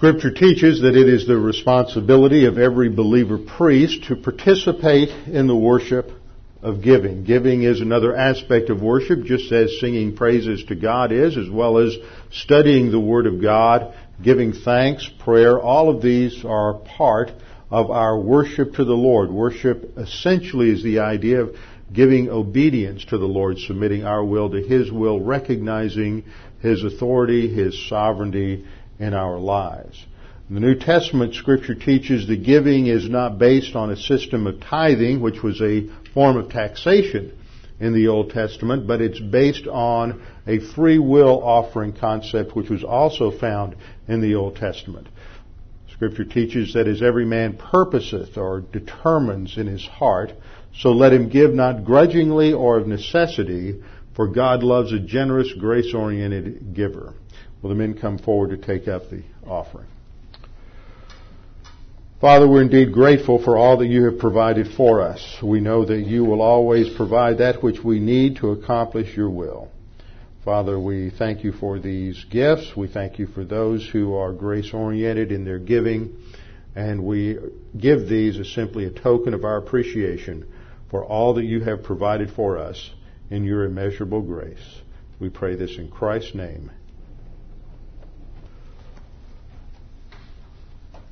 Scripture teaches that it is the responsibility of every believer priest to participate in the worship of giving. Giving is another aspect of worship, just as singing praises to God is, as well as studying the Word of God, giving thanks, prayer. All of these are part of our worship to the Lord. Worship essentially is the idea of giving obedience to the Lord, submitting our will to His will, recognizing His authority, His sovereignty, in our lives. The New Testament scripture teaches that giving is not based on a system of tithing, which was a form of taxation in the Old Testament, but it's based on a free will offering concept, which was also found in the Old Testament. Scripture teaches that as every man purposeth or determines in his heart, so let him give not grudgingly or of necessity, for God loves a generous, grace-oriented giver. Will the men come forward to take up the offering? Father, we're indeed grateful for all that you have provided for us. We know that you will always provide that which we need to accomplish your will. Father, we thank you for these gifts. We thank you for those who are grace oriented in their giving. And we give these as simply a token of our appreciation for all that you have provided for us in your immeasurable grace. We pray this in Christ's name.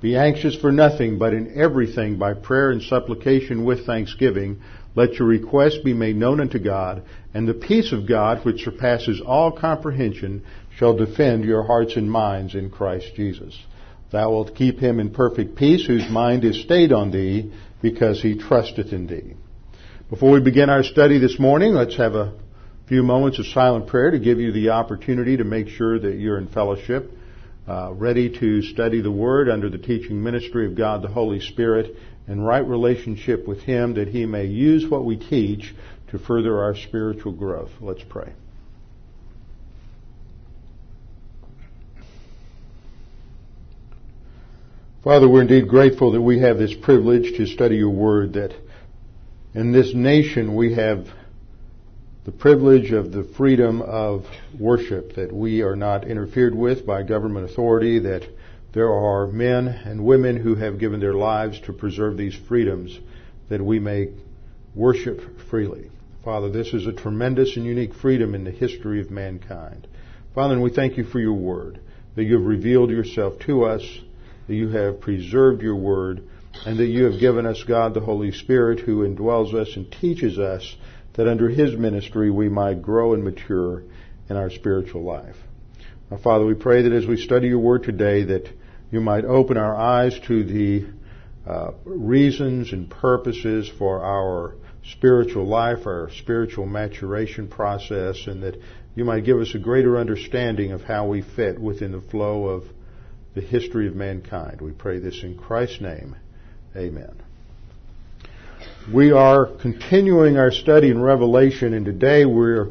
Be anxious for nothing, but in everything by prayer and supplication with thanksgiving, let your requests be made known unto God, and the peace of God, which surpasses all comprehension, shall defend your hearts and minds in Christ Jesus. Thou wilt keep him in perfect peace, whose mind is stayed on thee, because he trusteth in thee. Before we begin our study this morning, let's have a few moments of silent prayer to give you the opportunity to make sure that you're in fellowship uh, ready to study the Word under the teaching ministry of God the Holy Spirit in right relationship with Him that He may use what we teach to further our spiritual growth. Let's pray. Father, we're indeed grateful that we have this privilege to study your Word, that in this nation we have the privilege of the freedom of worship, that we are not interfered with by government authority, that there are men and women who have given their lives to preserve these freedoms, that we may worship freely. Father, this is a tremendous and unique freedom in the history of mankind. Father, and we thank you for your word, that you have revealed yourself to us, that you have preserved your word, and that you have given us God the Holy Spirit who indwells us and teaches us that under His ministry we might grow and mature in our spiritual life. Now, Father, we pray that as we study your word today, that you might open our eyes to the uh, reasons and purposes for our spiritual life, our spiritual maturation process, and that you might give us a greater understanding of how we fit within the flow of the history of mankind. We pray this in Christ's name. Amen. We are continuing our study in Revelation, and today we're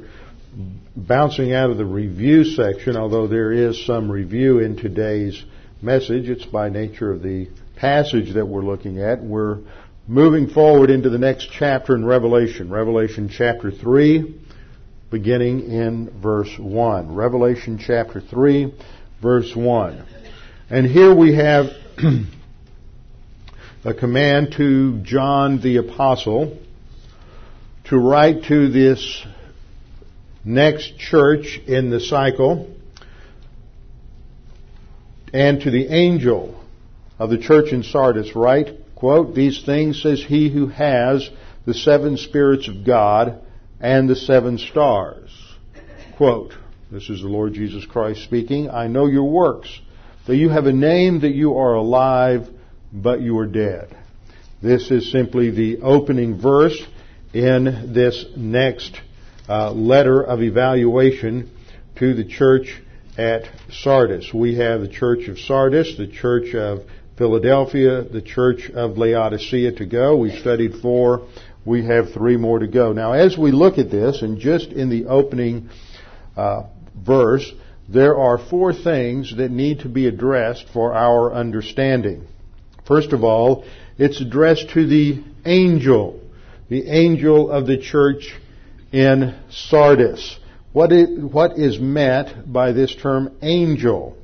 bouncing out of the review section, although there is some review in today's message. It's by nature of the passage that we're looking at. We're moving forward into the next chapter in Revelation, Revelation chapter 3, beginning in verse 1. Revelation chapter 3, verse 1. And here we have a command to John the Apostle to write to this next church in the cycle and to the angel of the church in Sardis write, quote, these things says he who has the seven spirits of God and the seven stars. Quote, this is the Lord Jesus Christ speaking, I know your works, that you have a name that you are alive, but you are dead. This is simply the opening verse in this next uh, letter of evaluation to the church at Sardis. We have the church of Sardis, the church of Philadelphia, the church of Laodicea to go. We studied four. We have three more to go. Now, as we look at this, and just in the opening uh, verse, there are four things that need to be addressed for our understanding. First of all, it's addressed to the angel, the angel of the church in Sardis. What is, what is meant by this term angel?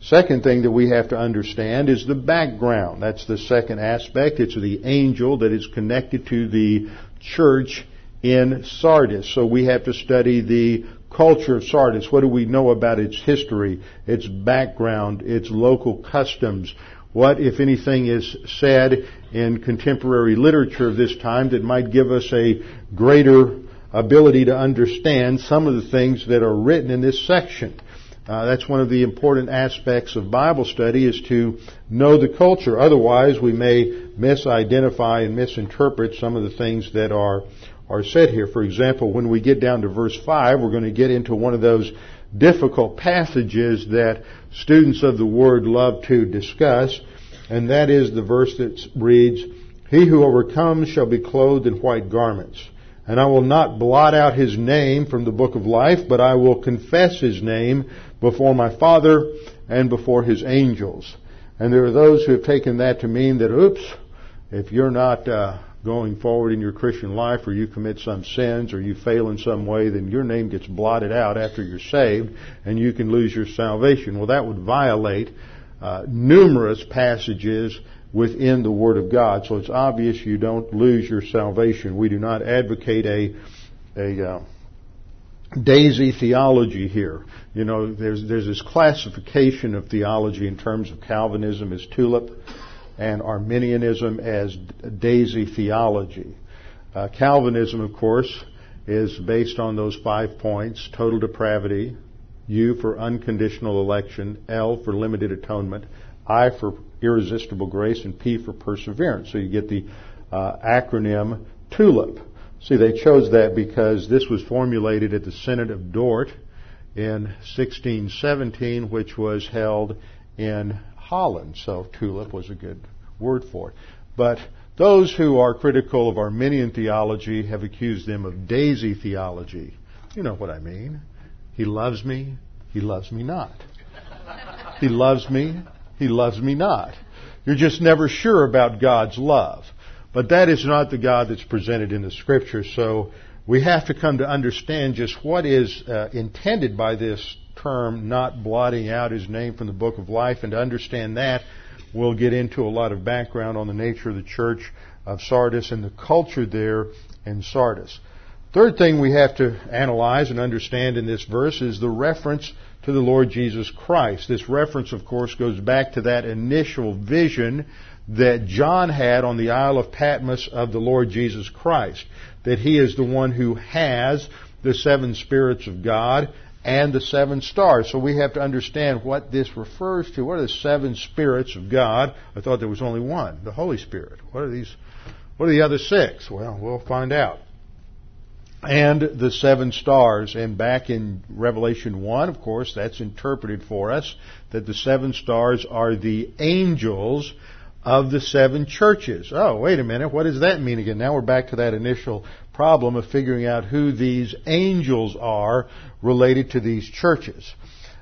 Second thing that we have to understand is the background. That's the second aspect. It's the angel that is connected to the church in Sardis. So we have to study the culture of Sardis. What do we know about its history, its background, its local customs? What, if anything, is said in contemporary literature of this time that might give us a greater ability to understand some of the things that are written in this section? Uh, that's one of the important aspects of Bible study is to know the culture. Otherwise, we may misidentify and misinterpret some of the things that are are said here. For example, when we get down to verse five, we're going to get into one of those difficult passages that students of the Word love to discuss, and that is the verse that reads, "He who overcomes shall be clothed in white garments." And I will not blot out his name from the book of life, but I will confess his name before my Father and before his angels. And there are those who have taken that to mean that, oops, if you're not uh, going forward in your Christian life or you commit some sins or you fail in some way, then your name gets blotted out after you're saved and you can lose your salvation. Well, that would violate uh, numerous passages within the Word of God. So it's obvious you don't lose your salvation. We do not advocate a, a uh, daisy theology here. You know, there's, there's this classification of theology in terms of Calvinism as tulip and Arminianism as daisy theology. Uh, Calvinism, of course, is based on those five points total depravity, U for unconditional election, L for limited atonement, I for irresistible grace, and P for perseverance. So you get the uh, acronym TULIP. See, they chose that because this was formulated at the Synod of Dort in 1617, which was held in Holland. So TULIP was a good word for it. But those who are critical of Arminian theology have accused them of daisy theology. You know what I mean. He loves me, he loves me not. He loves me, he loves me not. You're just never sure about God's love. But that is not the God that's presented in the scripture. So we have to come to understand just what is uh, intended by this term, not blotting out his name from the book of life. And to understand that, we'll get into a lot of background on the nature of the church of Sardis and the culture there in Sardis. Third thing we have to analyze and understand in this verse is the reference to the Lord Jesus Christ. This reference, of course, goes back to that initial vision that John had on the Isle of Patmos of the Lord Jesus Christ. That he is the one who has the seven spirits of God and the seven stars. So we have to understand what this refers to. What are the seven spirits of God? I thought there was only one, the Holy Spirit. What are these? What are the other six? Well, we'll find out and the seven stars. And back in Revelation 1, of course, that's interpreted for us that the seven stars are the angels of the seven churches. Oh, wait a minute. What does that mean again? Now we're back to that initial problem of figuring out who these angels are related to these churches.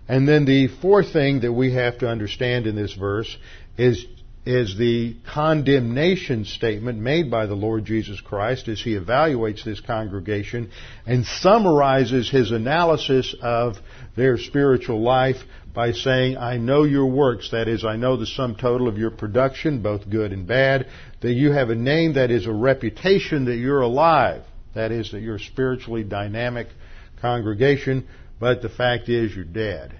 And then the fourth thing that we have to understand in this verse is is the condemnation statement made by the Lord Jesus Christ as he evaluates this congregation and summarizes his analysis of their spiritual life by saying, I know your works, that is, I know the sum total of your production, both good and bad, that you have a name that is a reputation that you're alive, that is, that you're a spiritually dynamic congregation, but the fact is you're dead.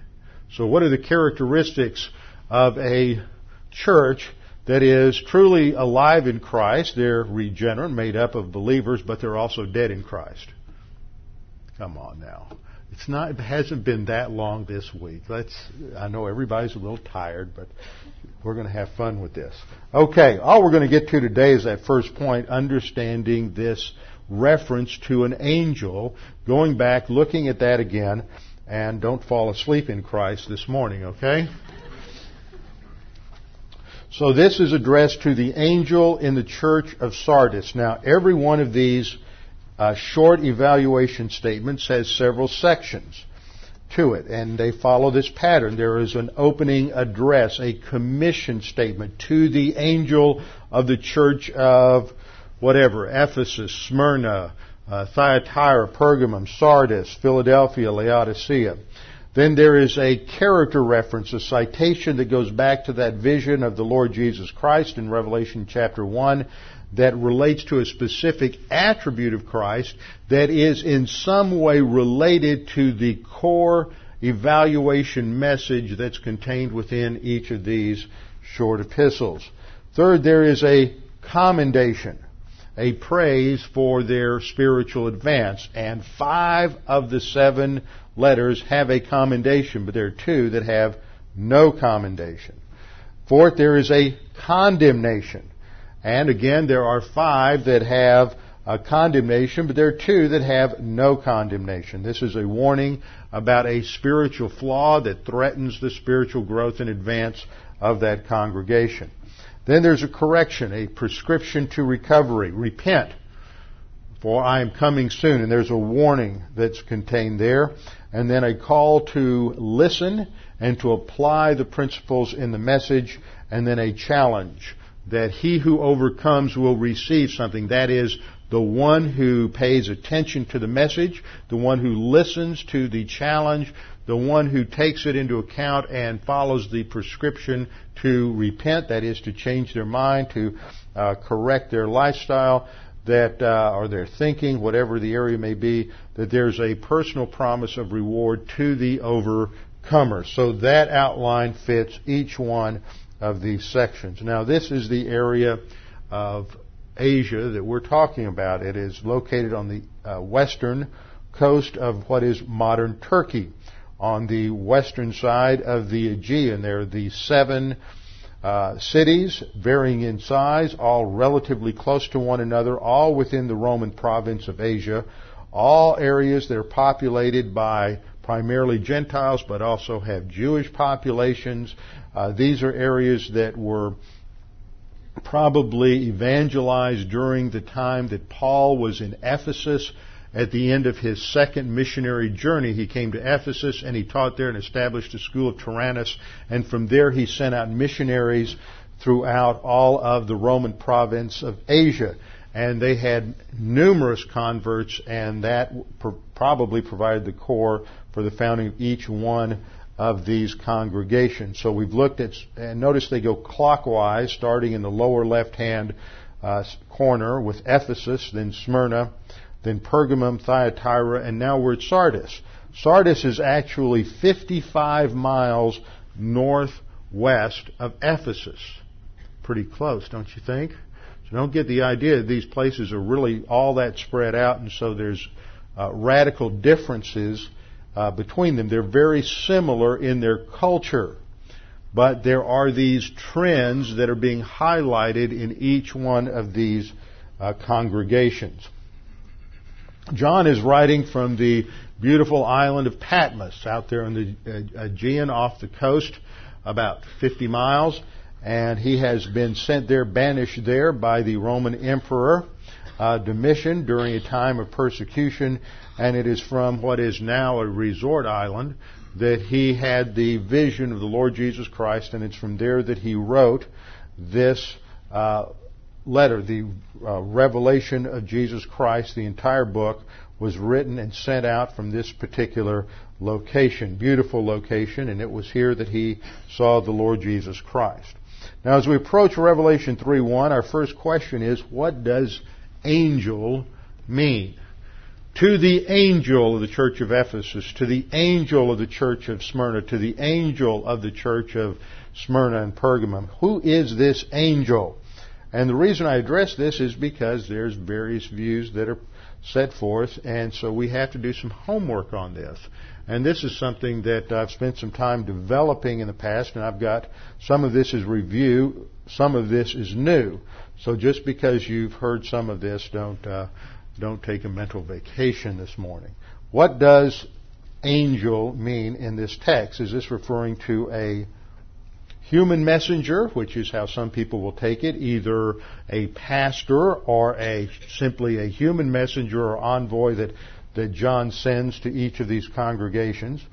So what are the characteristics of a church that is truly alive in Christ. They're regenerate, made up of believers, but they're also dead in Christ. Come on now. It's not, it hasn't been that long this week. Let's, I know everybody's a little tired, but we're going to have fun with this. Okay, all we're going to get to today is that first point, understanding this reference to an angel, going back, looking at that again, and don't fall asleep in Christ this morning, okay? So this is addressed to the angel in the church of Sardis. Now, every one of these uh, short evaluation statements has several sections to it, and they follow this pattern. There is an opening address, a commission statement to the angel of the church of whatever, Ephesus, Smyrna, uh, Thyatira, Pergamum, Sardis, Philadelphia, Laodicea. Then there is a character reference, a citation that goes back to that vision of the Lord Jesus Christ in Revelation chapter 1 that relates to a specific attribute of Christ that is in some way related to the core evaluation message that's contained within each of these short epistles. Third, there is a commendation, a praise for their spiritual advance, and five of the seven letters have a commendation, but there are two that have no commendation. Fourth, there is a condemnation. And again, there are five that have a condemnation, but there are two that have no condemnation. This is a warning about a spiritual flaw that threatens the spiritual growth and advance of that congregation. Then there's a correction, a prescription to recovery. Repent, for I am coming soon. And there's a warning that's contained there and then a call to listen and to apply the principles in the message, and then a challenge that he who overcomes will receive something. That is, the one who pays attention to the message, the one who listens to the challenge, the one who takes it into account and follows the prescription to repent, that is, to change their mind, to uh, correct their lifestyle, that, uh, or their thinking, whatever the area may be, that there's a personal promise of reward to the overcomer. So that outline fits each one of these sections. Now this is the area of Asia that we're talking about. It is located on the uh, western coast of what is modern Turkey. On the western side of the Aegean, there are the seven uh, cities, varying in size, all relatively close to one another, all within the Roman province of Asia, all areas that are populated by primarily Gentiles, but also have Jewish populations. Uh, these are areas that were probably evangelized during the time that Paul was in Ephesus at the end of his second missionary journey, he came to Ephesus and he taught there and established a school of Tyrannus. And from there, he sent out missionaries throughout all of the Roman province of Asia. And they had numerous converts, and that probably provided the core for the founding of each one of these congregations. So we've looked at, and notice they go clockwise, starting in the lower left hand uh, corner with Ephesus, then Smyrna, then Pergamum, Thyatira, and now we're at Sardis. Sardis is actually 55 miles northwest of Ephesus. Pretty close, don't you think? So don't get the idea that these places are really all that spread out and so there's uh, radical differences uh, between them. They're very similar in their culture. But there are these trends that are being highlighted in each one of these uh, congregations. John is writing from the beautiful island of Patmos out there in the uh, Aegean off the coast, about 50 miles, and he has been sent there, banished there by the Roman Emperor uh, Domitian during a time of persecution, and it is from what is now a resort island that he had the vision of the Lord Jesus Christ, and it's from there that he wrote this uh, letter, the uh, revelation of Jesus Christ, the entire book was written and sent out from this particular location. Beautiful location, and it was here that he saw the Lord Jesus Christ. Now, as we approach Revelation 3:1, our first question is, what does angel mean? To the angel of the church of Ephesus, to the angel of the church of Smyrna, to the angel of the church of Smyrna and Pergamum. Who is this angel? And the reason I address this is because there's various views that are set forth, and so we have to do some homework on this. And this is something that I've spent some time developing in the past, and I've got some of this is review, some of this is new. So just because you've heard some of this, don't uh, don't take a mental vacation this morning. What does angel mean in this text? Is this referring to a human messenger, which is how some people will take it, either a pastor or a simply a human messenger or envoy that, that John sends to each of these congregations.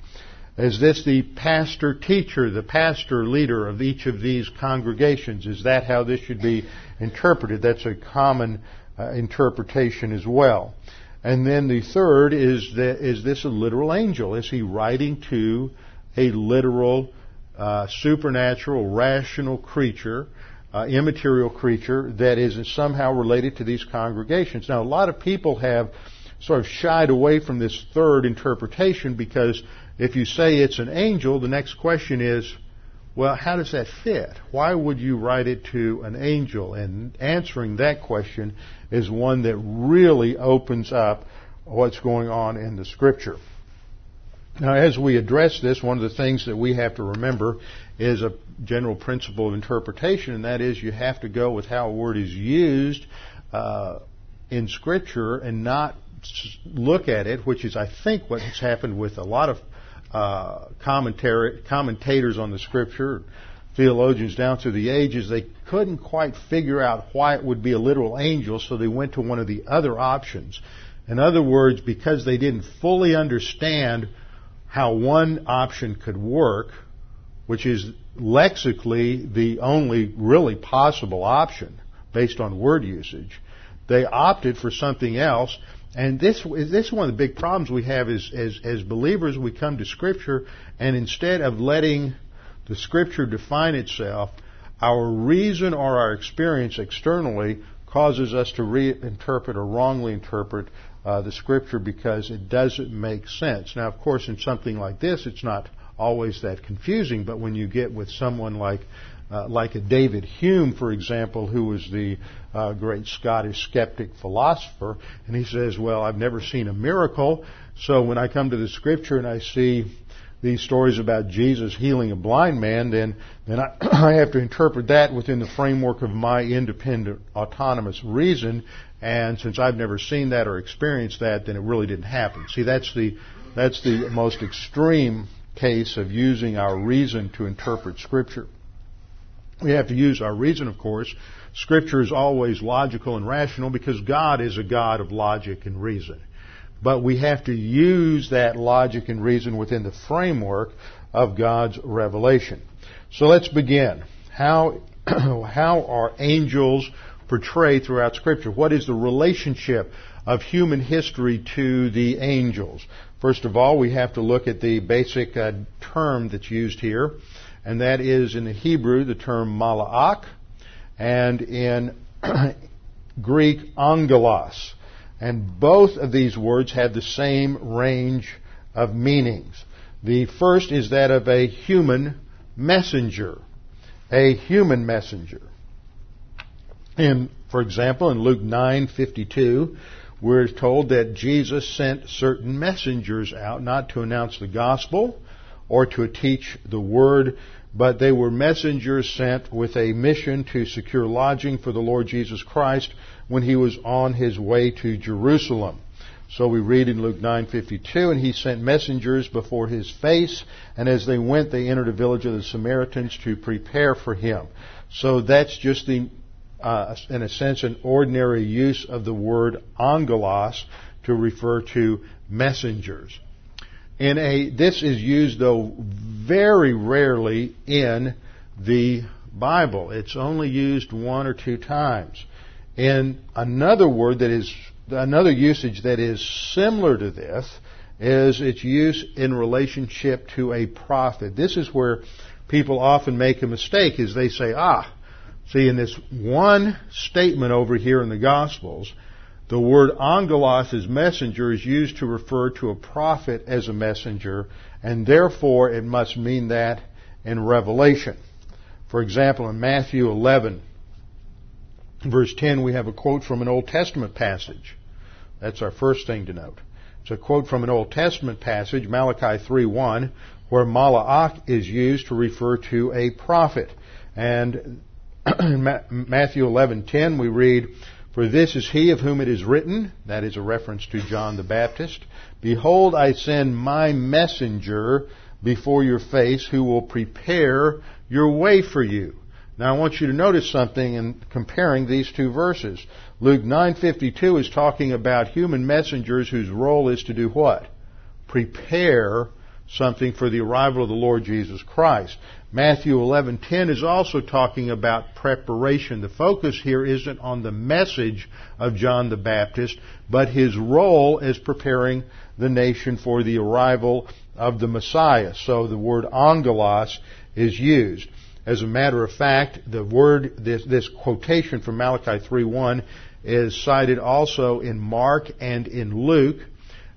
Is this the pastor teacher, the pastor leader of each of these congregations? Is that how this should be interpreted? That's a common uh, interpretation as well. And then the third is that, is this a literal angel? Is he writing to a literal uh, supernatural, rational creature, uh, immaterial creature that is somehow related to these congregations. Now, a lot of people have sort of shied away from this third interpretation because if you say it's an angel, the next question is, well, how does that fit? Why would you write it to an angel? And answering that question is one that really opens up what's going on in the scripture. Now, as we address this, one of the things that we have to remember is a general principle of interpretation, and that is you have to go with how a word is used uh, in Scripture and not look at it, which is, I think, what has happened with a lot of uh, commentators on the Scripture, theologians down through the ages. They couldn't quite figure out why it would be a literal angel, so they went to one of the other options. In other words, because they didn't fully understand how one option could work, which is lexically the only really possible option based on word usage. They opted for something else, and this this is one of the big problems we have is as as believers we come to Scripture, and instead of letting the Scripture define itself, our reason or our experience externally causes us to reinterpret or wrongly interpret uh, the scripture because it doesn't make sense. Now, of course, in something like this, it's not always that confusing, but when you get with someone like uh, like a David Hume, for example, who was the uh, great Scottish skeptic philosopher, and he says, "Well, I've never seen a miracle, so when I come to the Scripture and I see these stories about Jesus healing a blind man, then then I, I have to interpret that within the framework of my independent, autonomous reason, and since I've never seen that or experienced that, then it really didn't happen. See, that's the, that's the most extreme case of using our reason to interpret Scripture. We have to use our reason, of course. Scripture is always logical and rational because God is a God of logic and reason. But we have to use that logic and reason within the framework of God's revelation. So let's begin. How, how are angels portrayed throughout Scripture. What is the relationship of human history to the angels? First of all, we have to look at the basic uh, term that's used here, and that is in the Hebrew the term mala'ak, and in Greek angelos. And both of these words have the same range of meanings. The first is that of a human messenger. A human messenger. In, for example, in Luke 9:52, we're told that Jesus sent certain messengers out not to announce the gospel or to teach the word, but they were messengers sent with a mission to secure lodging for the Lord Jesus Christ when he was on his way to Jerusalem. So we read in Luke 9:52, and he sent messengers before his face, and as they went, they entered a village of the Samaritans to prepare for him. So that's just the uh, in a sense, an ordinary use of the word angelos to refer to messengers. In a, this is used though very rarely in the Bible. It's only used one or two times. And another word that is, another usage that is similar to this is its use in relationship to a prophet. This is where people often make a mistake is they say, ah, See, in this one statement over here in the Gospels, The word angelos as messenger is used to refer to a prophet as a messenger, and therefore it must mean that in Revelation. For example, in Matthew 11, verse 10, we have a quote from an Old Testament passage. That's our first thing to note. It's a quote from an Old Testament passage, Malachi 3:1, where Malach is used to refer to a prophet. And in Matthew 11:10 we read, "For this is he of whom it is written, that is a reference to John the Baptist, behold I send my messenger before your face who will prepare your way for you." Now I want you to notice something in comparing these two verses. Luke 9:52 is talking about human messengers whose role is to do what? Prepare something for the arrival of the Lord Jesus Christ. Matthew 11:10 is also talking about preparation. The focus here isn't on the message of John the Baptist, but his role as preparing the nation for the arrival of the Messiah. So the word angelos is used. As a matter of fact, the word, this, this quotation from Malachi 3.1 is cited also in Mark and in Luke.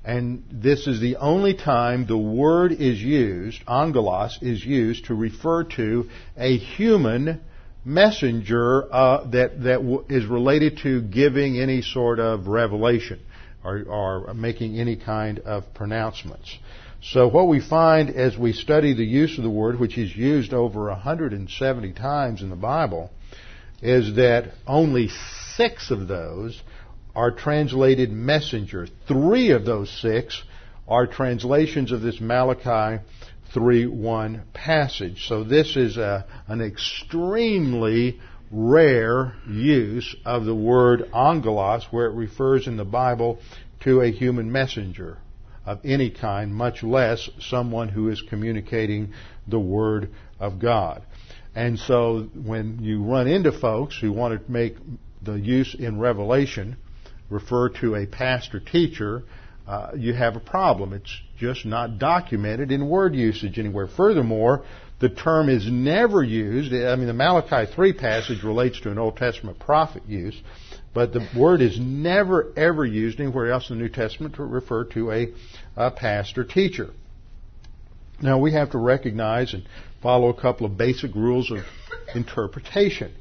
And this is the only time the word is used, angelos, is used to refer to a human messenger uh, that that w- is related to giving any sort of revelation or, or making any kind of pronouncements. So what we find as we study the use of the word, which is used over 170 times in the Bible, is that only six of those are translated messenger. Three of those six are translations of this Malachi 3.1 passage. So this is a, an extremely rare use of the word angelos where it refers in the Bible to a human messenger of any kind, much less someone who is communicating the Word of God. And so when you run into folks who want to make the use in Revelation refer to a pastor teacher, uh, you have a problem. It's just not documented in word usage anywhere. Furthermore, the term is never used. I mean, the Malachi 3 passage relates to an Old Testament prophet use, but the word is never ever used anywhere else in the New Testament to refer to a, a pastor teacher. Now we have to recognize and follow a couple of basic rules of interpretation.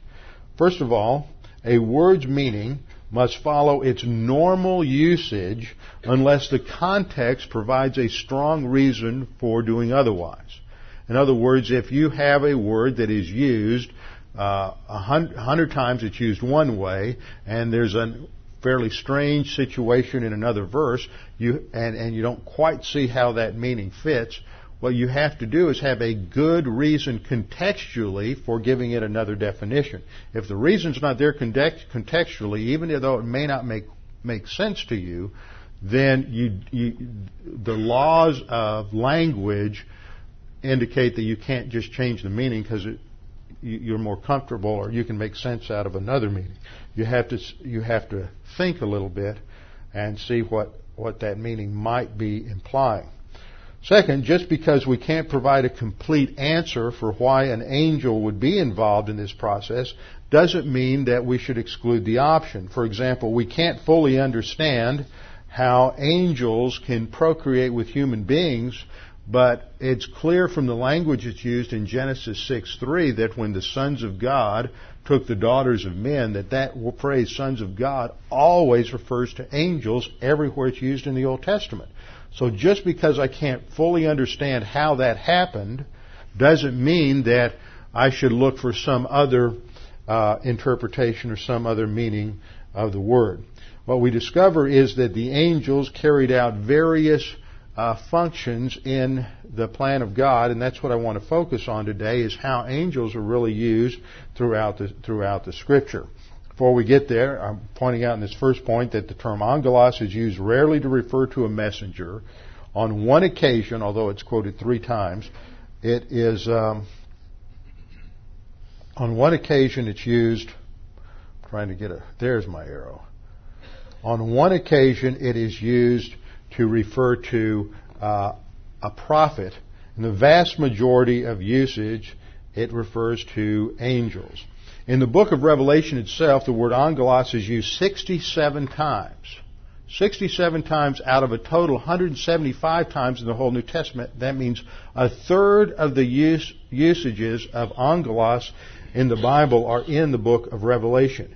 First of all, a word's meaning must follow its normal usage unless the context provides a strong reason for doing otherwise. In other words, if you have a word that is used uh, a hundred times it's used one way, and there's a fairly strange situation in another verse, you and, and you don't quite see how that meaning fits. What you have to do is have a good reason contextually for giving it another definition. If the reason's not there contextually, even though it may not make make sense to you, then you, you, the laws of language indicate that you can't just change the meaning because you're more comfortable or you can make sense out of another meaning. You have to you have to think a little bit and see what what that meaning might be implying. Second, just because we can't provide a complete answer for why an angel would be involved in this process doesn't mean that we should exclude the option. For example, we can't fully understand how angels can procreate with human beings but it's clear from the language that's used in Genesis 6:3 that when the sons of God took the daughters of men, that that phrase "sons of God" always refers to angels everywhere it's used in the Old Testament. So just because I can't fully understand how that happened, doesn't mean that I should look for some other uh, interpretation or some other meaning of the word. What we discover is that the angels carried out various uh, functions in the plan of God, and that's what I want to focus on today: is how angels are really used throughout the throughout the Scripture. Before we get there, I'm pointing out in this first point that the term angelos is used rarely to refer to a messenger. On one occasion, although it's quoted three times, it is um, on one occasion it's used. I'm trying to get a there's my arrow. On one occasion, it is used to refer to uh, a prophet. In the vast majority of usage, it refers to angels. In the book of Revelation itself, the word angelos is used 67 times. 67 times out of a total 175 times in the whole New Testament. That means a third of the use, usages of angelos in the Bible are in the book of Revelation.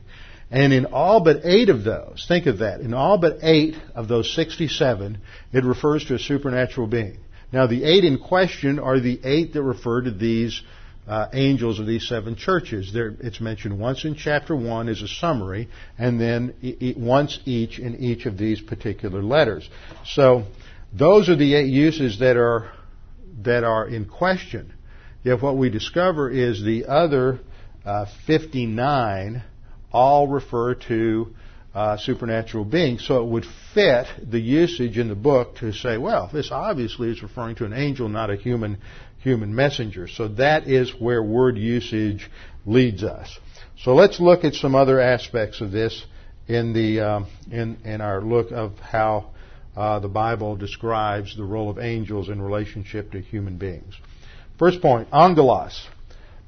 And in all but eight of those, think of that, in all but eight of those 67, it refers to a supernatural being. Now the eight in question are the eight that refer to these uh, angels of these seven churches. There, it's mentioned once in chapter one as a summary, and then e- e- once each in each of these particular letters. So those are the eight uses that are that are in question. Yet what we discover is the other uh, 59 all refer to uh, supernatural being. So it would fit the usage in the book to say, well, this obviously is referring to an angel, not a human human messenger. So that is where word usage leads us. So let's look at some other aspects of this in the um, in in our look of how uh, the Bible describes the role of angels in relationship to human beings. First point, angelos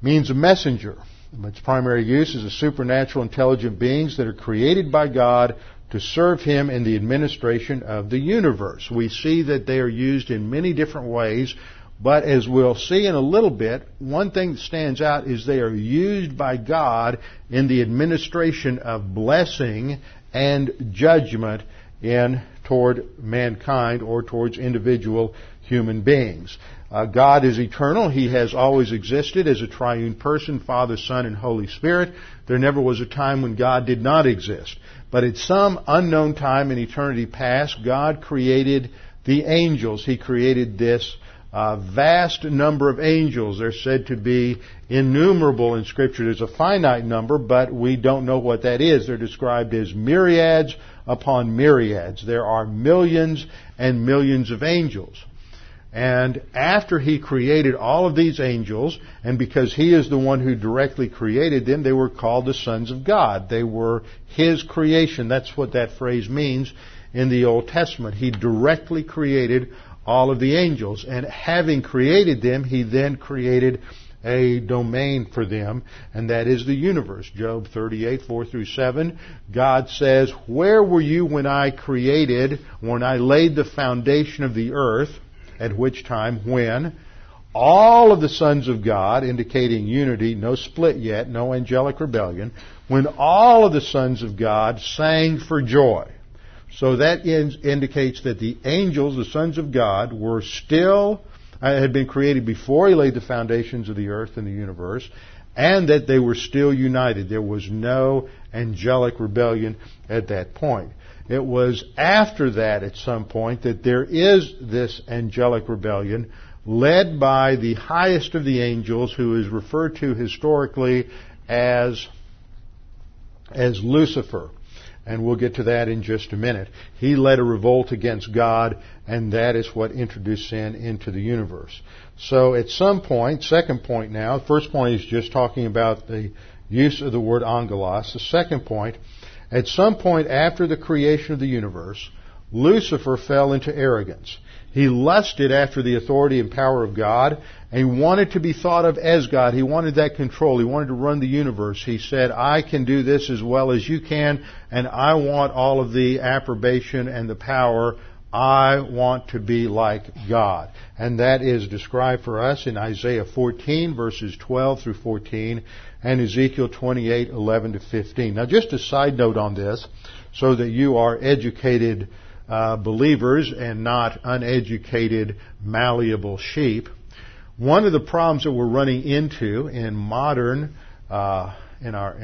means a messenger. Its primary use is a supernatural intelligent beings that are created by God to serve Him in the administration of the universe. We see that they are used in many different ways but as we'll see in a little bit, one thing that stands out is they are used by God in the administration of blessing and judgment in toward mankind or towards individual human beings. Uh, God is eternal. He has always existed as a triune person, Father, Son, and Holy Spirit. There never was a time when God did not exist. But at some unknown time in eternity past, God created the angels. He created this a vast number of angels. They're said to be innumerable in Scripture. There's a finite number, but we don't know what that is. They're described as myriads upon myriads. There are millions and millions of angels. And after he created all of these angels, and because he is the one who directly created them, they were called the sons of God. They were his creation. That's what that phrase means in the Old Testament. He directly created all of the angels. And having created them, he then created a domain for them, and that is the universe. Job 38, 4 through 7. God says, Where were you when I created, when I laid the foundation of the earth? At which time, when all of the sons of God, indicating unity, no split yet, no angelic rebellion, when all of the sons of God sang for joy. So that indicates that the angels, the sons of God, were still, uh, had been created before he laid the foundations of the earth and the universe, and that they were still united. There was no angelic rebellion at that point. It was after that, at some point, that there is this angelic rebellion led by the highest of the angels, who is referred to historically as, as Lucifer and we'll get to that in just a minute. He led a revolt against God, and that is what introduced sin into the universe. So at some point, second point now, first point is just talking about the use of the word angelos. The second point, at some point after the creation of the universe, Lucifer fell into arrogance. He lusted after the authority and power of God, he wanted to be thought of as God. He wanted that control. He wanted to run the universe. He said, I can do this as well as you can, and I want all of the approbation and the power. I want to be like God. And that is described for us in Isaiah 14 verses 12 through 14 and Ezekiel 28, 11 to 15. Now just a side note on this, so that you are educated uh, believers and not uneducated, malleable sheep. One of the problems that we're running into in modern uh, in our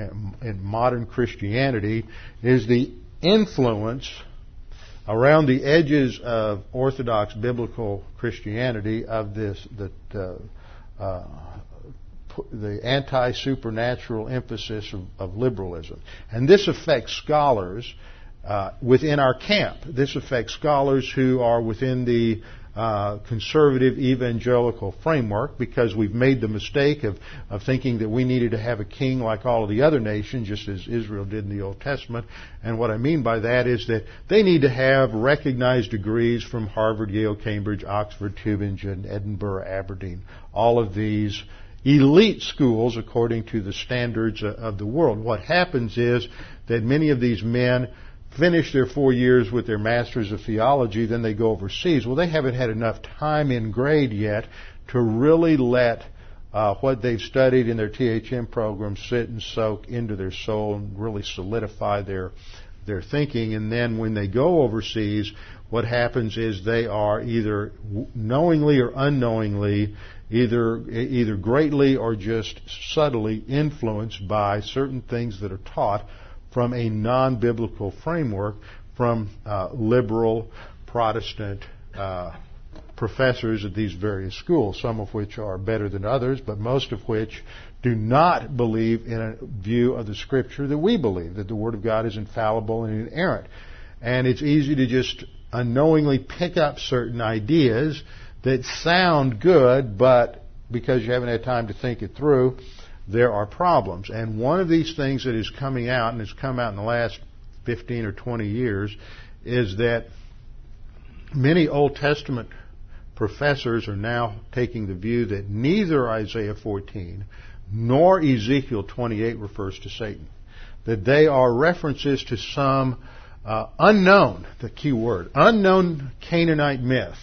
in modern Christianity is the influence around the edges of Orthodox biblical Christianity of this uh, uh, the anti supernatural emphasis of, of, liberalism, and this affects scholars uh, within our camp. This affects scholars who are within the uh, conservative evangelical framework because we've made the mistake of, of thinking that we needed to have a king like all of the other nations, just as Israel did in the Old Testament. And what I mean by that is that they need to have recognized degrees from Harvard, Yale, Cambridge, Oxford, Tübingen, Edinburgh, Aberdeen. All of these elite schools according to the standards of the world. What happens is that many of these men finish their four years with their masters of theology, then they go overseas. Well, they haven't had enough time in grade yet to really let uh, what they've studied in their THM program sit and soak into their soul and really solidify their their thinking. And then when they go overseas, what happens is they are either knowingly or unknowingly either either greatly or just subtly influenced by certain things that are taught from a non-biblical framework from uh, liberal Protestant uh, professors at these various schools, some of which are better than others, but most of which do not believe in a view of the Scripture that we believe, that the Word of God is infallible and inerrant. And it's easy to just unknowingly pick up certain ideas that sound good, but because you haven't had time to think it through, there are problems. And one of these things that is coming out, and has come out in the last 15 or 20 years, is that many Old Testament professors are now taking the view that neither Isaiah 14 nor Ezekiel 28 refers to Satan. That they are references to some uh, unknown, the key word, unknown Canaanite myth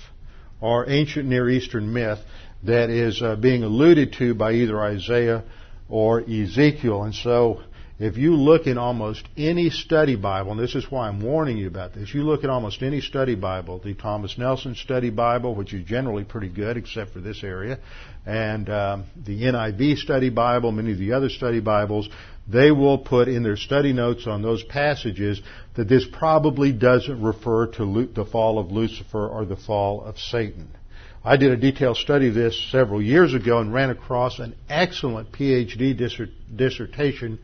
or ancient Near Eastern myth that is uh, being alluded to by either Isaiah or Ezekiel. And so if you look in almost any study Bible, and this is why I'm warning you about this, you look at almost any study Bible, the Thomas Nelson Study Bible, which is generally pretty good except for this area, and um, the NIV Study Bible, many of the other study Bibles, they will put in their study notes on those passages that this probably doesn't refer to the fall of Lucifer or the fall of Satan. I did a detailed study of this several years ago and ran across an excellent PhD dissertation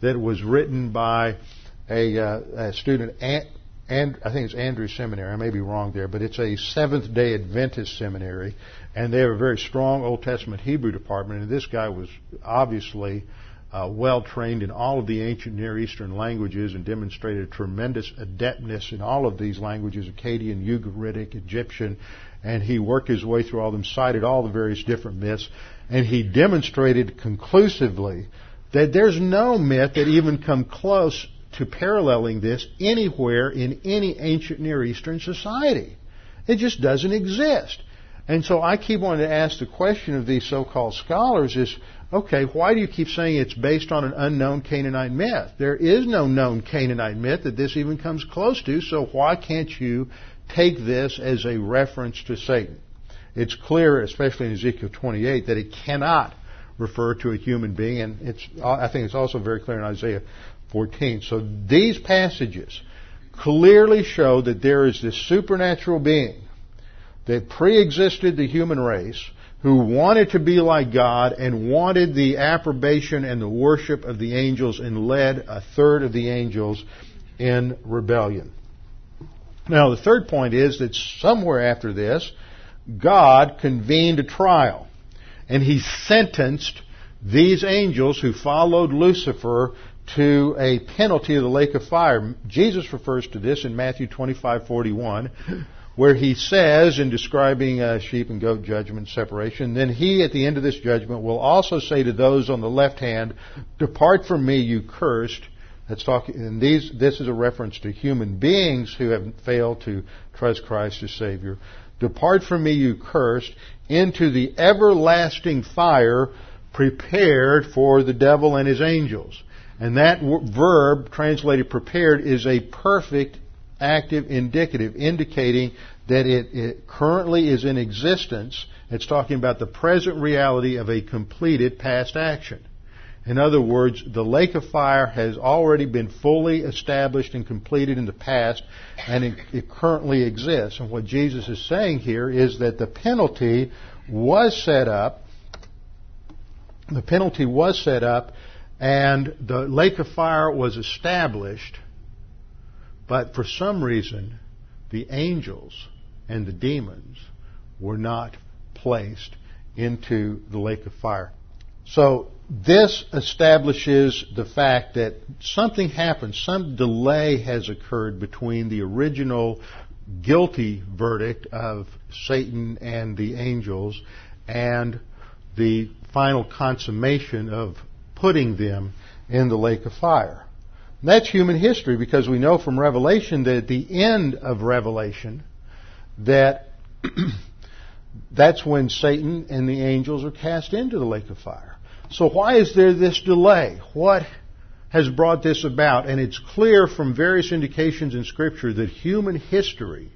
that was written by a, uh, a student, and, and I think it's Andrews Seminary. I may be wrong there, but it's a Seventh Day Adventist seminary, and they have a very strong Old Testament Hebrew department. And this guy was obviously uh, well trained in all of the ancient Near Eastern languages and demonstrated tremendous adeptness in all of these languages: Akkadian, Ugaritic, Egyptian. And he worked his way through all them, cited all the various different myths, and he demonstrated conclusively that there's no myth that even come close to paralleling this anywhere in any ancient Near Eastern society. It just doesn't exist. And so I keep wanting to ask the question of these so-called scholars is, okay, why do you keep saying it's based on an unknown Canaanite myth? There is no known Canaanite myth that this even comes close to, so why can't you take this as a reference to Satan? It's clear, especially in Ezekiel 28, that it cannot refer to a human being, and it's, I think it's also very clear in Isaiah 14. So these passages clearly show that there is this supernatural being that pre-existed the human race, who wanted to be like God and wanted the approbation and the worship of the angels and led a third of the angels in rebellion. Now the third point is that somewhere after this, God convened a trial and he sentenced these angels who followed Lucifer to a penalty of the lake of fire. Jesus refers to this in Matthew 25:41, where he says in describing uh, sheep and goat judgment separation, then he at the end of this judgment will also say to those on the left hand, "Depart from me, you cursed." That's talking, and these, this is a reference to human beings who have failed to trust Christ as Savior. Depart from me, you cursed, into the everlasting fire prepared for the devil and his angels. And that verb, translated prepared, is a perfect active indicative, indicating that it, it, currently is in existence. It's talking about the present reality of a completed past action. In other words, the lake of fire has already been fully established and completed in the past, and it, it, currently exists. And what Jesus is saying here is that the penalty was set up, the penalty was set up, and the lake of fire was established, but for some reason, the angels and the demons were not placed into the lake of fire. So this establishes the fact that something happened, some delay has occurred between the original guilty verdict of Satan and the angels and the final consummation of putting them in the lake of fire. And that's human history because we know from Revelation that at the end of Revelation that that's when Satan and the angels are cast into the lake of fire. So why is there this delay? What has brought this about? And it's clear from various indications in Scripture that human history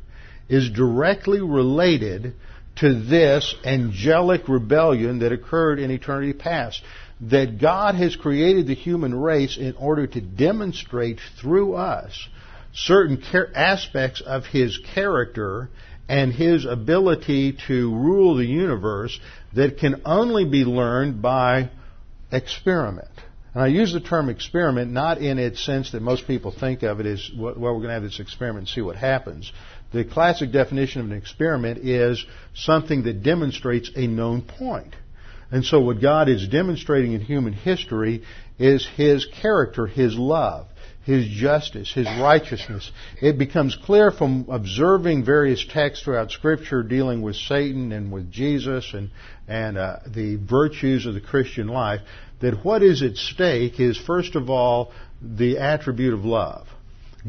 is directly related to this angelic rebellion that occurred in eternity past. That God has created the human race in order to demonstrate through us certain aspects of His character and his ability to rule the universe that can only be learned by experiment. And I use the term experiment not in its sense that most people think of it as, well, we're going to have this experiment and see what happens. The classic definition of an experiment is something that demonstrates a known point. And so what God is demonstrating in human history is His character, His love his justice, his righteousness. It becomes clear from observing various texts throughout Scripture dealing with Satan and with Jesus and, and uh, the virtues of the Christian life that what is at stake is, first of all, the attribute of love.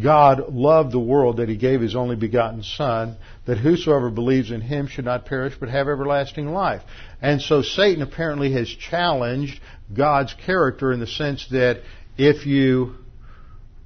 God loved the world that he gave his only begotten Son, that whosoever believes in him should not perish but have everlasting life. And so Satan apparently has challenged God's character in the sense that if you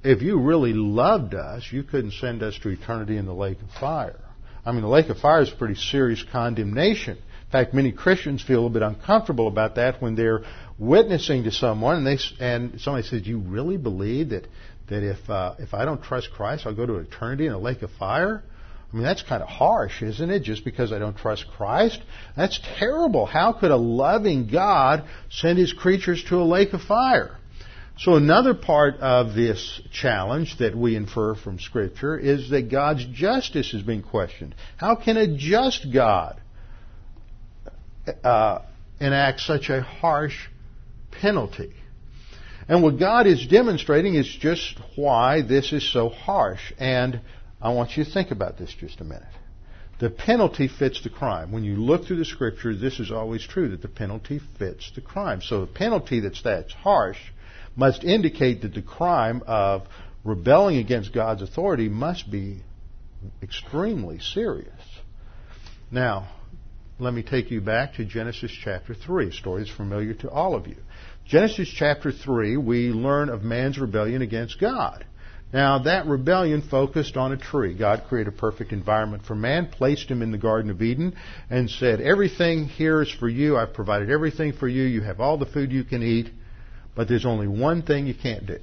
if you really loved us, you couldn't send us to eternity in the lake of fire. I mean, the lake of fire is pretty serious condemnation. In fact, many Christians feel a bit uncomfortable about that when they're witnessing to someone and they and somebody says, "You really believe that that if uh, if I don't trust Christ, I'll go to eternity in a lake of fire?" I mean, that's kind of harsh, isn't it? Just because I don't trust Christ? That's terrible. How could a loving God send his creatures to a lake of fire? So another part of this challenge that we infer from Scripture is that God's justice is being questioned. How can a just God uh, enact such a harsh penalty? And what God is demonstrating is just why this is so harsh. And I want you to think about this just a minute. The penalty fits the crime. When you look through the scripture, this is always true that the penalty fits the crime. So the penalty that's that's harsh must indicate that the crime of rebelling against God's authority must be extremely serious. Now, let me take you back to Genesis chapter 3. A story is familiar to all of you. Genesis chapter 3, we learn of man's rebellion against God. Now, that rebellion focused on a tree. God created a perfect environment for man, placed him in the Garden of Eden, and said, Everything here is for you. I've provided everything for you. You have all the food you can eat. But there's only one thing you can't do.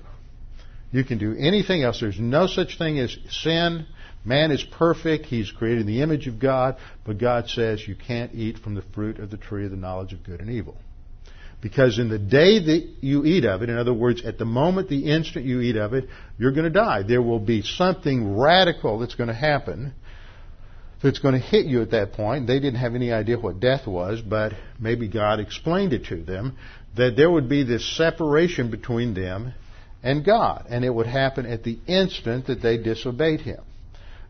You can do anything else. There's no such thing as sin. Man is perfect. He's created in the image of God. But God says you can't eat from the fruit of the tree of the knowledge of good and evil. Because in the day that you eat of it, in other words, at the moment, the instant you eat of it, you're going to die. There will be something radical that's going to happen that's going to hit you at that point. They didn't have any idea what death was, but maybe God explained it to them that there would be this separation between them and God, and it would happen at the instant that they disobeyed Him.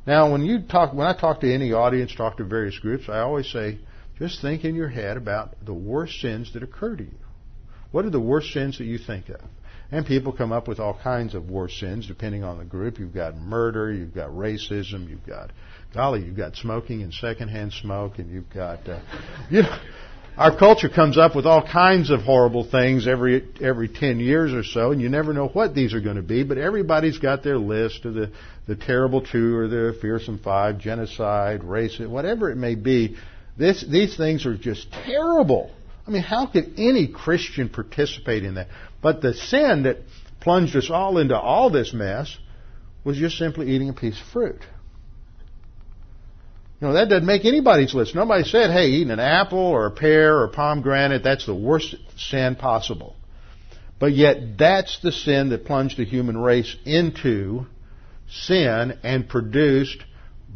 Now, when you talk, when I talk to any audience, talk to various groups, I always say, just think in your head about the worst sins that occur to you. What are the worst sins that you think of? And people come up with all kinds of worst sins depending on the group. You've got murder, you've got racism, you've got, golly, you've got smoking and secondhand smoke, and you've got, uh, you know, our culture comes up with all kinds of horrible things every every 10 years or so and you never know what these are going to be but everybody's got their list of the the terrible two or the fearsome five genocide racism whatever it may be. This these things are just terrible. I mean how could any christian participate in that? But the sin that plunged us all into all this mess was just simply eating a piece of fruit you know, that doesn't make anybody's list. Nobody said, hey, eating an apple or a pear or pomegranate, that's the worst sin possible. But yet, that's the sin that plunged the human race into sin and produced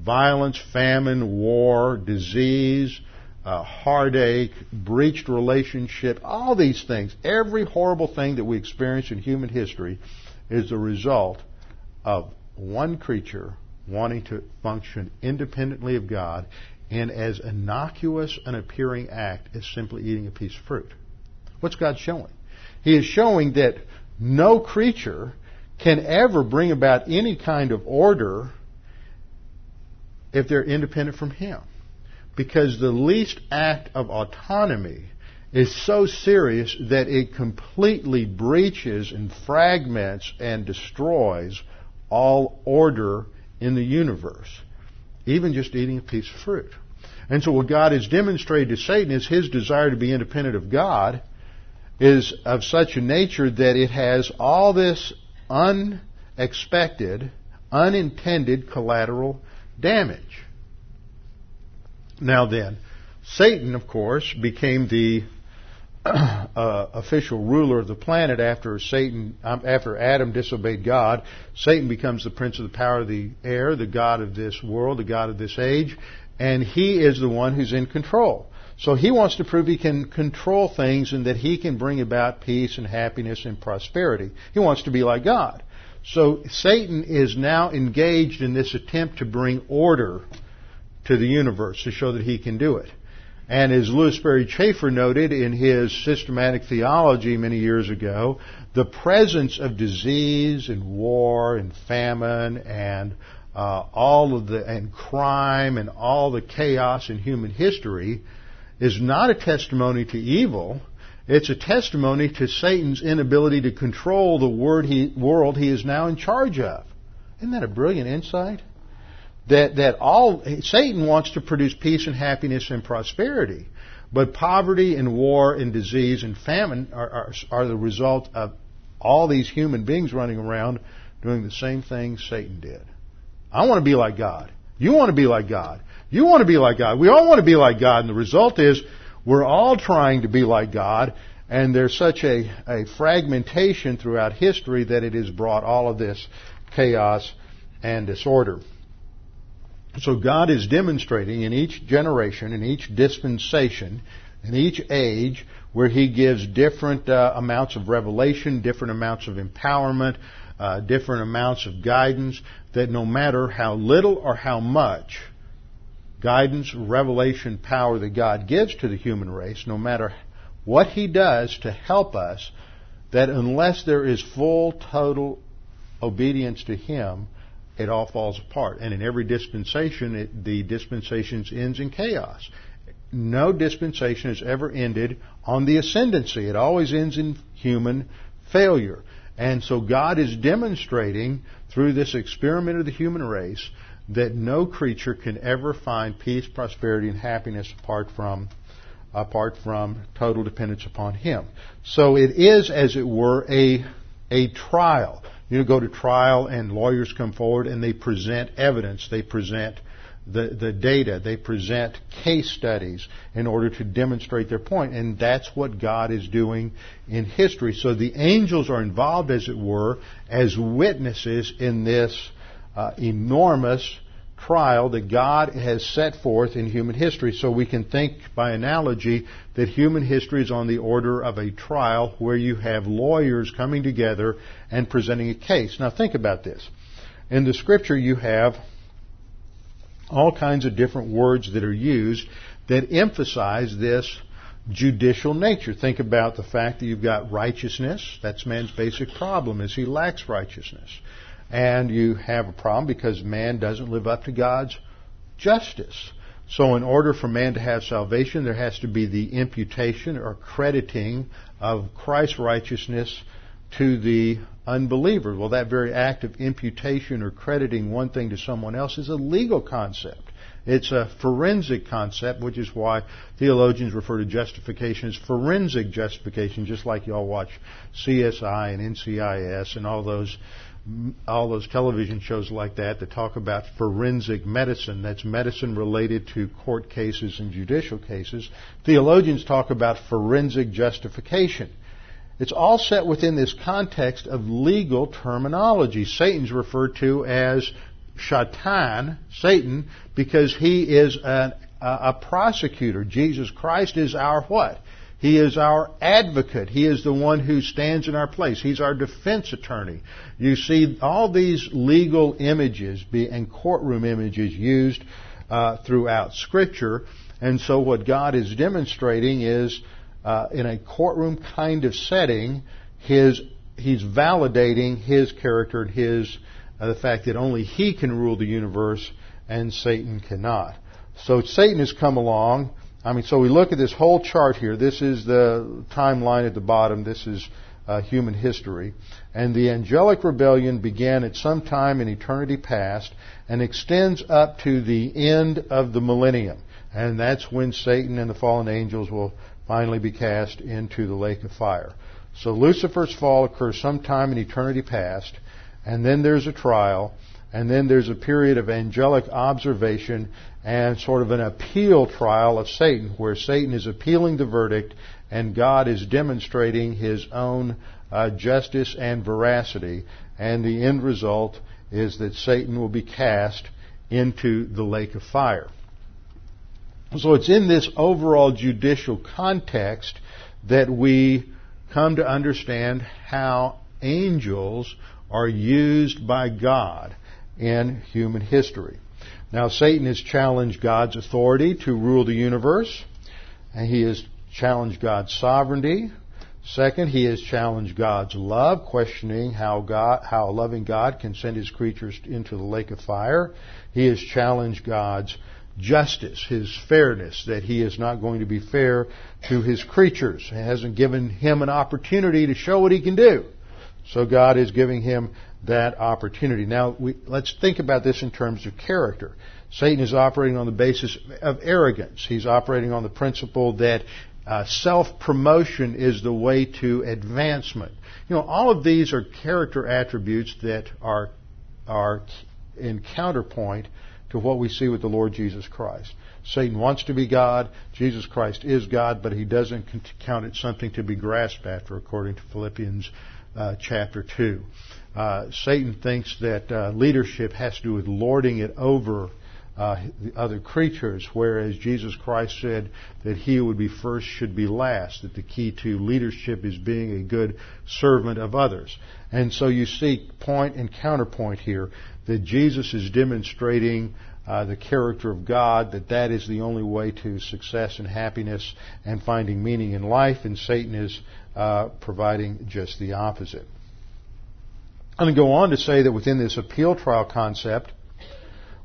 violence, famine, war, disease, uh, heartache, breached relationship, all these things. Every horrible thing that we experience in human history is the result of one creature wanting to function independently of God and as innocuous an appearing act as simply eating a piece of fruit. What's God showing? He is showing that no creature can ever bring about any kind of order if they're independent from Him. Because the least act of autonomy is so serious that it completely breaches and fragments and destroys all order in the universe, even just eating a piece of fruit. And so what God has demonstrated to Satan is his desire to be independent of God is of such a nature that it has all this unexpected, unintended collateral damage. Now then, Satan, of course, became the uh, official ruler of the planet after Satan, um, after Adam disobeyed God. Satan becomes the prince of the power of the air, the god of this world, the god of this age, and he is the one who's in control. So he wants to prove he can control things and that he can bring about peace and happiness and prosperity. He wants to be like God. So Satan is now engaged in this attempt to bring order to the universe to show that he can do it. And as Lewis Sperry Chafer noted in his systematic theology many years ago, the presence of disease and war and famine and uh, all of the and crime and all the chaos in human history is not a testimony to evil. It's a testimony to Satan's inability to control the he, world he is now in charge of. Isn't that a brilliant insight? That, that all, Satan wants to produce peace and happiness and prosperity. But poverty and war and disease and famine are, are, are the result of all these human beings running around doing the same thing Satan did. I want to be like God. You want to be like God. You want to be like God. We all want to be like God. And the result is we're all trying to be like God. And there's such a, a fragmentation throughout history that it has brought all of this chaos and disorder. So God is demonstrating in each generation, in each dispensation, in each age, where He gives different uh, amounts of revelation, different amounts of empowerment, uh, different amounts of guidance, that no matter how little or how much guidance, revelation, power that God gives to the human race, no matter what He does to help us, that unless there is full, total obedience to Him, it all falls apart. And in every dispensation, it, the dispensations ends in chaos. No dispensation has ever ended on the ascendancy. It always ends in human failure. And so God is demonstrating through this experiment of the human race that no creature can ever find peace, prosperity, and happiness apart from apart from total dependence upon Him. So it is, as it were, a a trial. You go to trial and lawyers come forward and they present evidence. They present the, the data. They present case studies in order to demonstrate their point. And that's what God is doing in history. So the angels are involved, as it were, as witnesses in this uh, enormous trial that God has set forth in human history. So we can think by analogy that human history is on the order of a trial where you have lawyers coming together and presenting a case. Now think about this. In the scripture you have all kinds of different words that are used that emphasize this judicial nature. Think about the fact that you've got righteousness. That's man's basic problem is he lacks righteousness and you have a problem because man doesn't live up to God's justice. So, in order for man to have salvation, there has to be the imputation or crediting of Christ's righteousness to the unbeliever. Well, that very act of imputation or crediting one thing to someone else is a legal concept. It's a forensic concept, which is why theologians refer to justification as forensic justification, just like y'all watch CSI and NCIS and all those all those television shows like that that talk about forensic medicine. That's medicine related to court cases and judicial cases. Theologians talk about forensic justification. It's all set within this context of legal terminology. Satan's referred to as Shatan, Satan, because he is an, a, a prosecutor. Jesus Christ is our what? He is our advocate. He is the one who stands in our place. He's our defense attorney. You see all these legal images and courtroom images used uh, throughout Scripture. And so what God is demonstrating is uh, in a courtroom kind of setting, his he's validating his character and his uh, the fact that only he can rule the universe and Satan cannot. So Satan has come along. I mean, so we look at this whole chart here. This is the timeline at the bottom. This is uh, human history. And the angelic rebellion began at some time in eternity past and extends up to the end of the millennium. And that's when Satan and the fallen angels will finally be cast into the lake of fire. So Lucifer's fall occurs sometime in eternity past, and then there's a trial, and then there's a period of angelic observation and sort of an appeal trial of Satan, where Satan is appealing the verdict and God is demonstrating his own uh, justice and veracity. And the end result is that Satan will be cast into the lake of fire. So it's in this overall judicial context that we come to understand how angels are used by God in human history. Now, Satan has challenged God's authority to rule the universe, and he has challenged God's sovereignty. Second, he has challenged God's love, questioning how God, how a loving God can send his creatures into the lake of fire. He has challenged God's justice, his fairness, that he is not going to be fair to his creatures. He hasn't given him an opportunity to show what he can do. So God is giving him that opportunity. Now, we, let's think about this in terms of character. Satan is operating on the basis of arrogance. He's operating on the principle that uh, self-promotion is the way to advancement. You know, all of these are character attributes that are are in counterpoint to what we see with the Lord Jesus Christ. Satan wants to be God. Jesus Christ is God, but he doesn't count it something to be grasped after, according to Philippians uh, chapter 2. Uh, Satan thinks that uh, leadership has to do with lording it over uh, the other creatures, whereas Jesus Christ said that he who would be first should be last, that the key to leadership is being a good servant of others. And so you see point and counterpoint here that Jesus is demonstrating uh, the character of God, that that is the only way to success and happiness and finding meaning in life, and Satan is uh, providing just the opposite. I'm go on to say that within this appeal trial concept,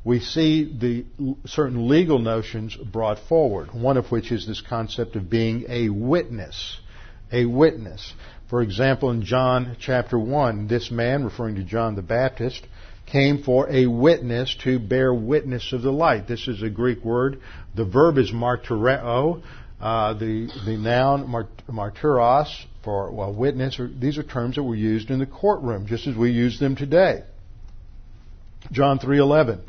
we see the certain legal notions brought forward, one of which is this concept of being a witness. A witness. For example, in John chapter 1, this man, referring to John the Baptist, came for a witness to bear witness of the light. This is a Greek word. The verb is martyreo. Uh, the, the noun martyros for well, witness, these are terms that were used in the courtroom, just as we use them today. John 3.11.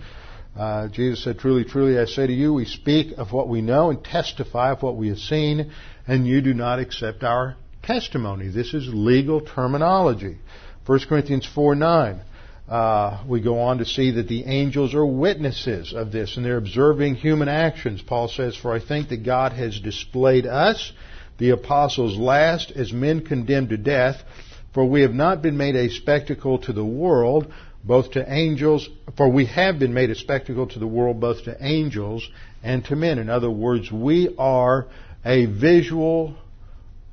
Uh, Jesus said, Truly, truly, I say to you, we speak of what we know and testify of what we have seen, and you do not accept our testimony. This is legal terminology. 1 Corinthians 4 9. Uh, we go on to see that the angels are witnesses of this and they're observing human actions. Paul says, For I think that God has displayed us, the apostles, last as men condemned to death, for we have not been made a spectacle to the world, both to angels, for we have been made a spectacle to the world, both to angels and to men. In other words, we are a visual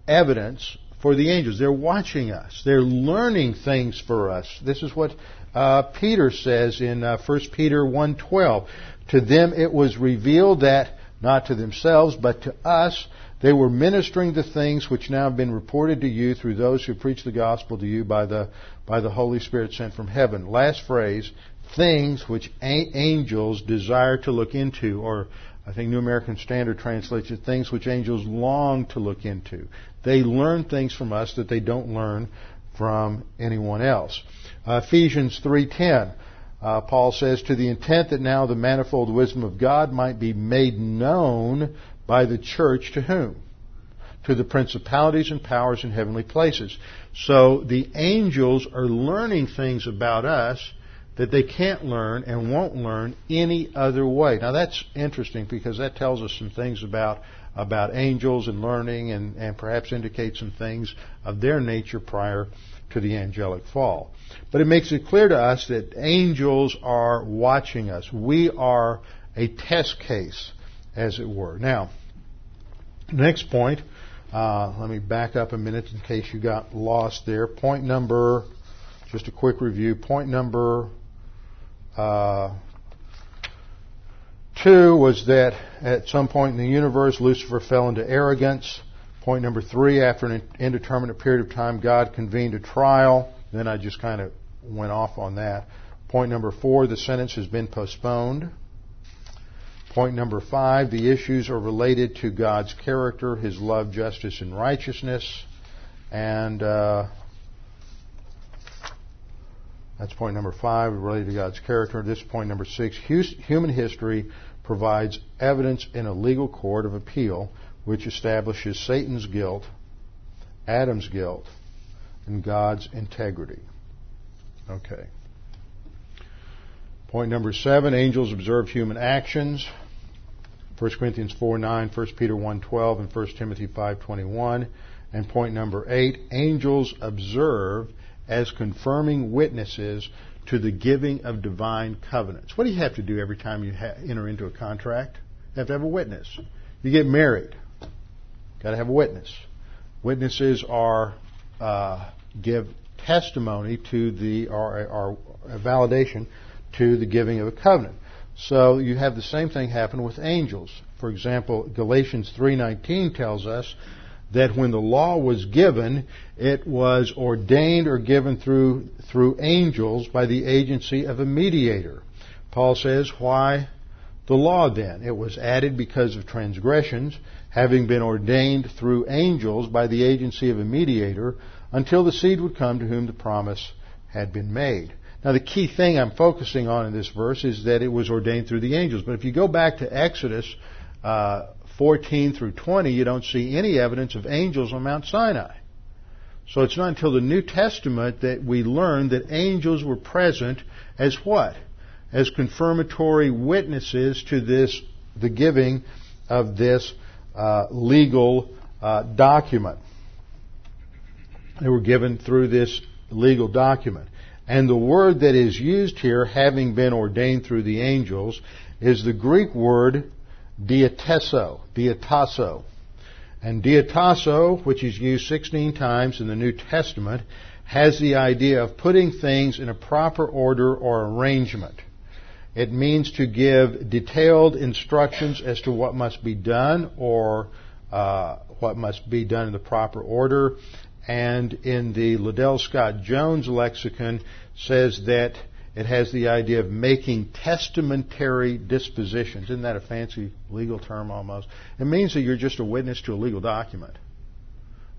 evidence for the angels. They're watching us. They're learning things for us. This is what uh, Peter says in uh, 1 Peter 1.12. To them it was revealed that, not to themselves, but to us, they were ministering the things which now have been reported to you through those who preach the gospel to you by the, by the Holy Spirit sent from heaven. Last phrase, things which angels desire to look into, or I think New American Standard translates it, things which angels long to look into. They learn things from us that they don't learn from anyone else. Uh, Ephesians 3:10. Uh, Paul says, to the intent that now the manifold wisdom of God might be made known by the church to whom? To the principalities and powers in heavenly places. So the angels are learning things about us that they can't learn and won't learn any other way. Now that's interesting because that tells us some things about about angels and learning and, and perhaps indicates some things of their nature prior to the angelic fall. But it makes it clear to us that angels are watching us. We are a test case, as it were. Now, next point, Uh, let me back up a minute in case you got lost there. Point number, just a quick review. Point number uh, two was that at some point in the universe, Lucifer fell into arrogance. Point number three, after an indeterminate period of time, God convened a trial. Then I just kind of went off on that. Point number four, the sentence has been postponed. Point number five, the issues are related to God's character, His love, justice, and righteousness. And uh, that's point number five, related to God's character. This is point number six. Human history provides evidence in a legal court of appeal which establishes Satan's guilt, Adam's guilt, and God's integrity. Okay. Point number seven, angels observe human actions. 1 Corinthians 4 9, 1 Peter 1 12, and 1 Timothy 5 21. And point number eight, angels observe as confirming witnesses to the giving of divine covenants. What do you have to do every time you ha- enter into a contract? You have to have a witness. You get married, got to have a witness. Witnesses are uh, give testimony to the or, or validation to the giving of a covenant. So you have the same thing happen with angels. For example, Galatians 3:19 tells us that when the law was given, it was ordained or given through through angels by the agency of a mediator. Paul says, "Why the law then? It was added because of transgressions, having been ordained through angels by the agency of a mediator, until the seed would come to whom the promise had been made." Now, the key thing I'm focusing on in this verse is that it was ordained through the angels. But if you go back to Exodus uh, 14 through 20, you don't see any evidence of angels on Mount Sinai. So it's not until the New Testament that we learn that angels were present as what? As confirmatory witnesses to this, the giving of this uh, legal uh, document. They were given through this legal document. And the word that is used here, having been ordained through the angels, is the Greek word diateso, diatasso. And diatasso, which is used 16 times in the New Testament, has the idea of putting things in a proper order or arrangement. It means to give detailed instructions as to what must be done or uh, what must be done in the proper order and in the Liddell Scott Jones lexicon says that it has the idea of making testamentary dispositions. Isn't that a fancy legal term almost? It means that you're just a witness to a legal document.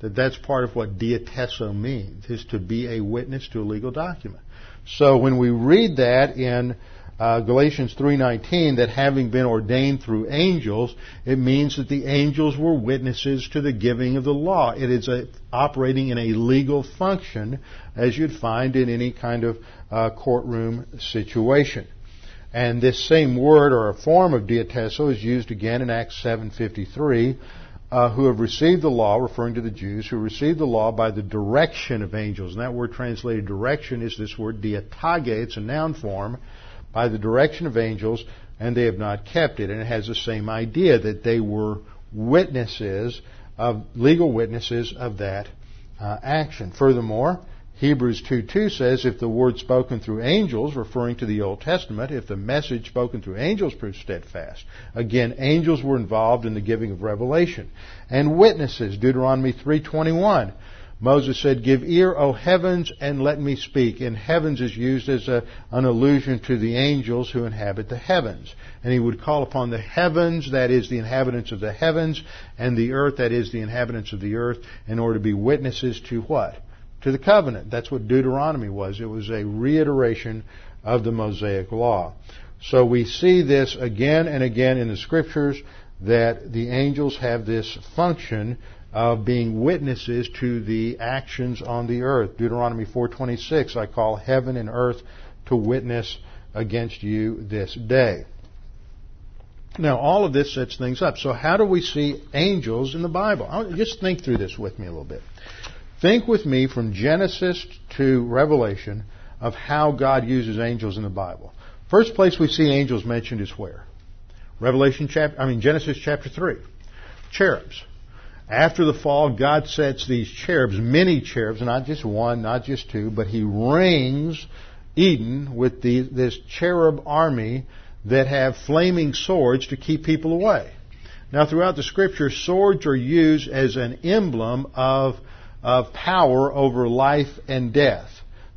That that's part of what diatesso means, is to be a witness to a legal document. So when we read that in uh, Galatians 3:19 that having been ordained through angels, it means that the angels were witnesses to the giving of the law. It is a, operating in a legal function, as you'd find in any kind of uh, courtroom situation. And this same word or a form of diatesso is used again in Acts 7:53. Uh, who have received the law, referring to the Jews, who received the law by the direction of angels. And that word translated direction is this word diatage. It's a noun form by the direction of angels, and they have not kept it. And it has the same idea that they were witnesses of legal witnesses of that uh, action. Furthermore, Hebrews 2:2 says, if the word spoken through angels, referring to the Old Testament, if the message spoken through angels proves steadfast. Again, angels were involved in the giving of revelation. And witnesses, Deuteronomy 3:21. Moses said, Give ear, O heavens, and let me speak. And heavens is used as a, an allusion to the angels who inhabit the heavens. And he would call upon the heavens, that is the inhabitants of the heavens, and the earth, that is the inhabitants of the earth, in order to be witnesses to what? To the covenant. That's what Deuteronomy was. It was a reiteration of the Mosaic law. So we see this again and again in the scriptures that the angels have this function of being witnesses to the actions on the earth. Deuteronomy 4:26, I call heaven and earth to witness against you this day. Now, all of this sets things up. So, how do we see angels in the Bible? Just think through this with me a little bit. Think with me from Genesis to Revelation of how God uses angels in the Bible. First place we see angels mentioned is where? Revelation chapter, I mean Genesis chapter 3. Cherubs. After the fall, God sets these cherubs, many cherubs, not just one, not just two, but He rings Eden with the, this cherub army that have flaming swords to keep people away. Now, throughout the scripture, swords are used as an emblem of, of power over life and death.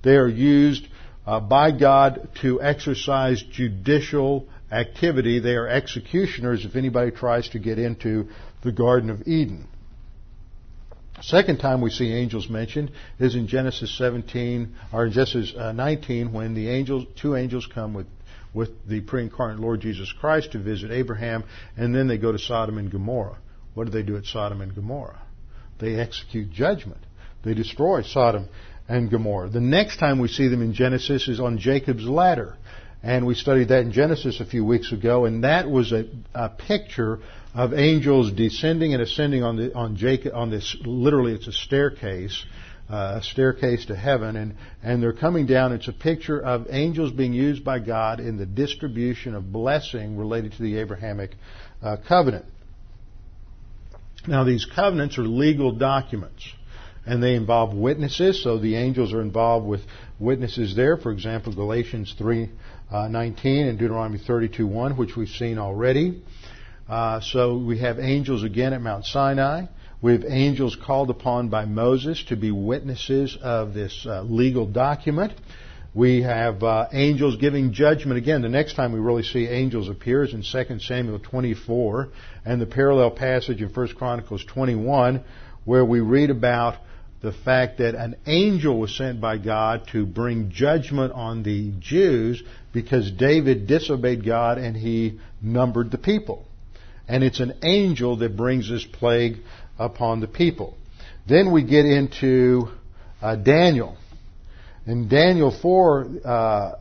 They are used uh, by God to exercise judicial activity. They are executioners if anybody tries to get into the Garden of Eden. Second time we see angels mentioned is in Genesis 17 or Genesis uh, 19 when the angels, two angels come with with the pre-incarnate Lord Jesus Christ to visit Abraham, and then they go to Sodom and Gomorrah. What do they do at Sodom and Gomorrah? They execute judgment. They destroy Sodom and Gomorrah. The next time we see them in Genesis is on Jacob's ladder. And we studied that in Genesis a few weeks ago, and that was a, a picture of angels descending and ascending on the on Jacob on this literally it's a staircase uh, a staircase to heaven, and, and they're coming down. It's a picture of angels being used by God in the distribution of blessing related to the Abrahamic uh, covenant. Now, these covenants are legal documents, and they involve witnesses. So the angels are involved with witnesses there. For example, Galatians three uh, nineteen and Deuteronomy thirty two one, which we've seen already. Uh, so we have angels again at Mount Sinai. We have angels called upon by Moses to be witnesses of this uh, legal document. We have uh, angels giving judgment. Again, the next time we really see angels appear is in 2 Samuel 24 and the parallel passage in 1 Chronicles 21 where we read about the fact that an angel was sent by God to bring judgment on the Jews because David disobeyed God and he numbered the people. And it's an angel that brings this plague upon the people. Then we get into uh, Daniel. In Daniel 4, uh,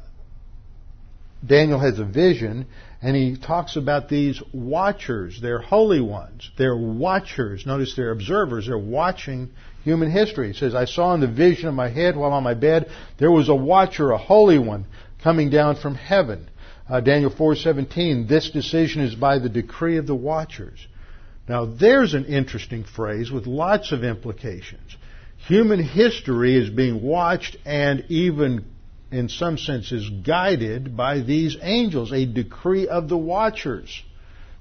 Daniel has a vision, and he talks about these watchers. They're holy ones. They're watchers. Notice they're observers. They're watching human history. He says, I saw in the vision of my head while on my bed, there was a watcher, a holy one, coming down from heaven. Uh, Daniel 4:17, this decision is by the decree of the watchers. Now, there's an interesting phrase with lots of implications. Human history is being watched and even, in some senses, guided by these angels, a decree of the watchers.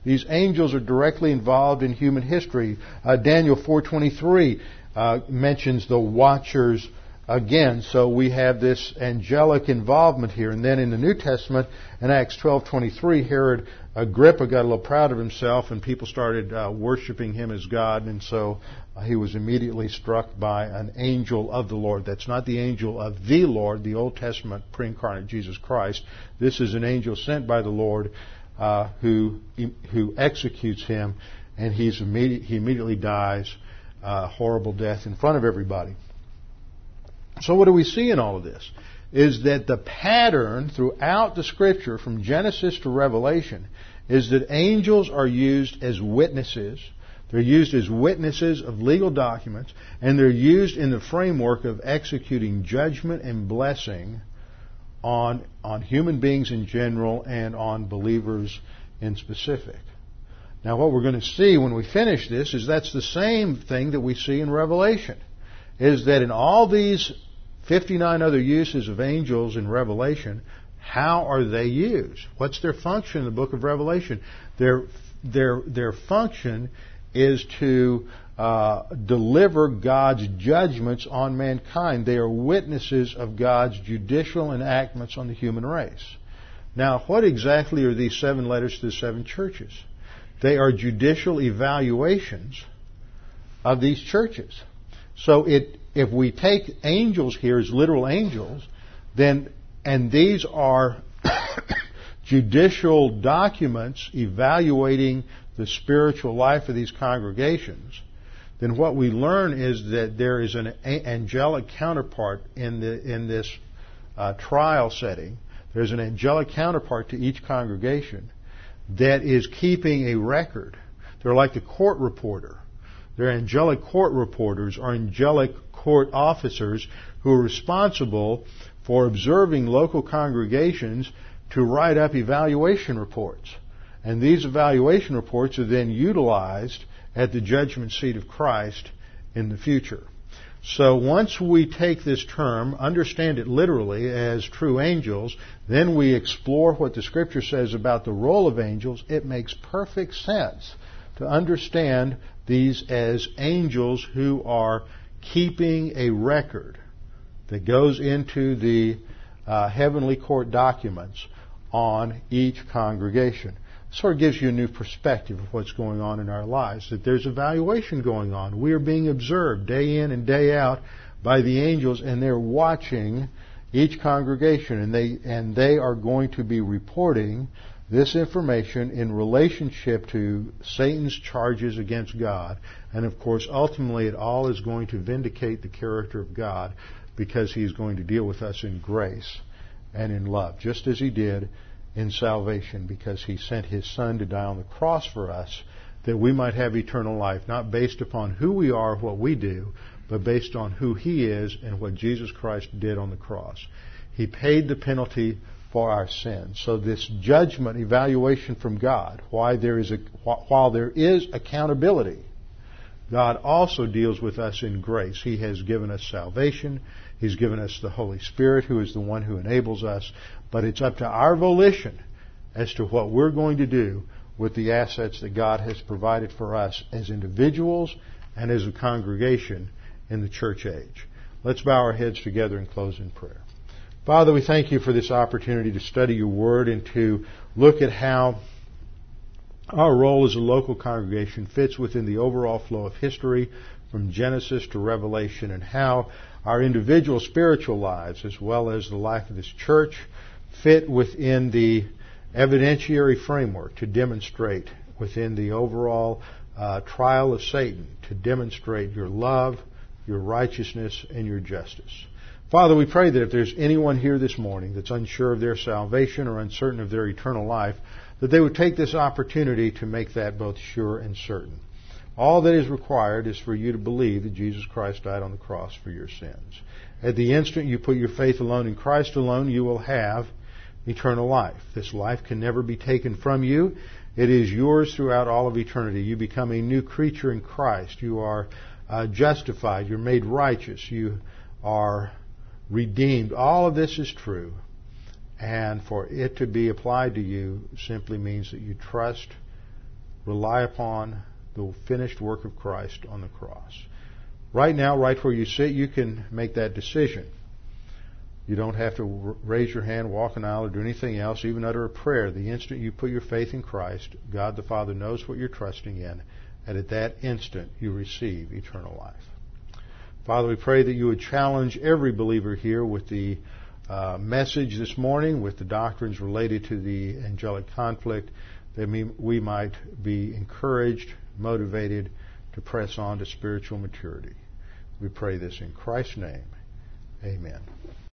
These angels are directly involved in human history. Uh, Daniel 4:23 uh, mentions the watchers again. So we have this angelic involvement here. And then in the New Testament, in Acts 12:23, Herod Agrippa got a little proud of himself, and people started uh, worshiping him as God, and so uh, he was immediately struck by an angel of the Lord. That's not the angel of the Lord, the Old Testament pre-incarnate Jesus Christ. This is an angel sent by the Lord uh, who who executes him, and he's immediate, he immediately dies a horrible death in front of everybody. So what do we see in all of this? Is that the pattern throughout the scripture from Genesis to Revelation is that angels are used as witnesses. They're used as witnesses of legal documents, and they're used in the framework of executing judgment and blessing on, on human beings in general and on believers in specific. Now, what we're going to see when we finish this is that's the same thing that we see in Revelation. Is that in all these 59 other uses of angels in Revelation, how are they used? What's their function in the book of Revelation? Their, their, their function is to uh, deliver God's judgments on mankind. They are witnesses of God's judicial enactments on the human race. Now, what exactly are these seven letters to the seven churches? They are judicial evaluations of these churches. So it, if we take angels here as literal angels, then and these are judicial documents evaluating the spiritual life of these congregations, then what we learn is that there is an angelic counterpart in, the, in this uh, trial setting. There's an angelic counterpart to each congregation that is keeping a record. They're like the court reporter. They're angelic court reporters or angelic court officers who are responsible for observing local congregations to write up evaluation reports. And these evaluation reports are then utilized at the judgment seat of Christ in the future. So once we take this term, understand it literally as true angels, then we explore what the scripture says about the role of angels, it makes perfect sense to understand these as angels who are keeping a record that goes into the uh, heavenly court documents on each congregation sort of gives you a new perspective of what's going on in our lives. That there's evaluation going on. We are being observed day in and day out by the angels, and they're watching each congregation, and they and they are going to be reporting this information in relationship to Satan's charges against God, and of course, ultimately, it all is going to vindicate the character of God because He's going to deal with us in grace and in love, just as He did in salvation because he sent his son to die on the cross for us that we might have eternal life, not based upon who we are, what we do, but based on who he is and what Jesus Christ did on the cross. He paid the penalty for our sins. So this judgment evaluation from God, why there is a, while there is accountability, God also deals with us in grace. He has given us salvation. He's given us the Holy Spirit, who is the one who enables us. But it's up to our volition as to what we're going to do with the assets that God has provided for us as individuals and as a congregation in the church age. Let's bow our heads together and close in prayer. Father, we thank you for this opportunity to study your word and to look at how our role as a local congregation fits within the overall flow of history from Genesis to Revelation and how our individual spiritual lives as well as the life of this church fit within the evidentiary framework to demonstrate within the overall uh, trial of Satan to demonstrate your love, your righteousness, and your justice. Father, we pray that if there's anyone here this morning that's unsure of their salvation or uncertain of their eternal life, that they would take this opportunity to make that both sure and certain. All that is required is for you to believe that Jesus Christ died on the cross for your sins. At the instant you put your faith alone in Christ alone, you will have eternal life. This life can never be taken from you. It is yours throughout all of eternity. You become a new creature in Christ. You are uh, justified. You're made righteous. You are redeemed. All of this is true. And for it to be applied to you simply means that you trust, rely upon, the finished work of Christ on the cross. Right now, right where you sit, you can make that decision. You don't have to raise your hand, walk an aisle, or do anything else, even utter a prayer. The instant you put your faith in Christ, God the Father knows what you're trusting in, and at that instant you receive eternal life. Father, we pray that you would challenge every believer here with the uh, message this morning, with the doctrines related to the angelic conflict, that we might be encouraged, motivated to press on to spiritual maturity. We pray this in Christ's name. Amen.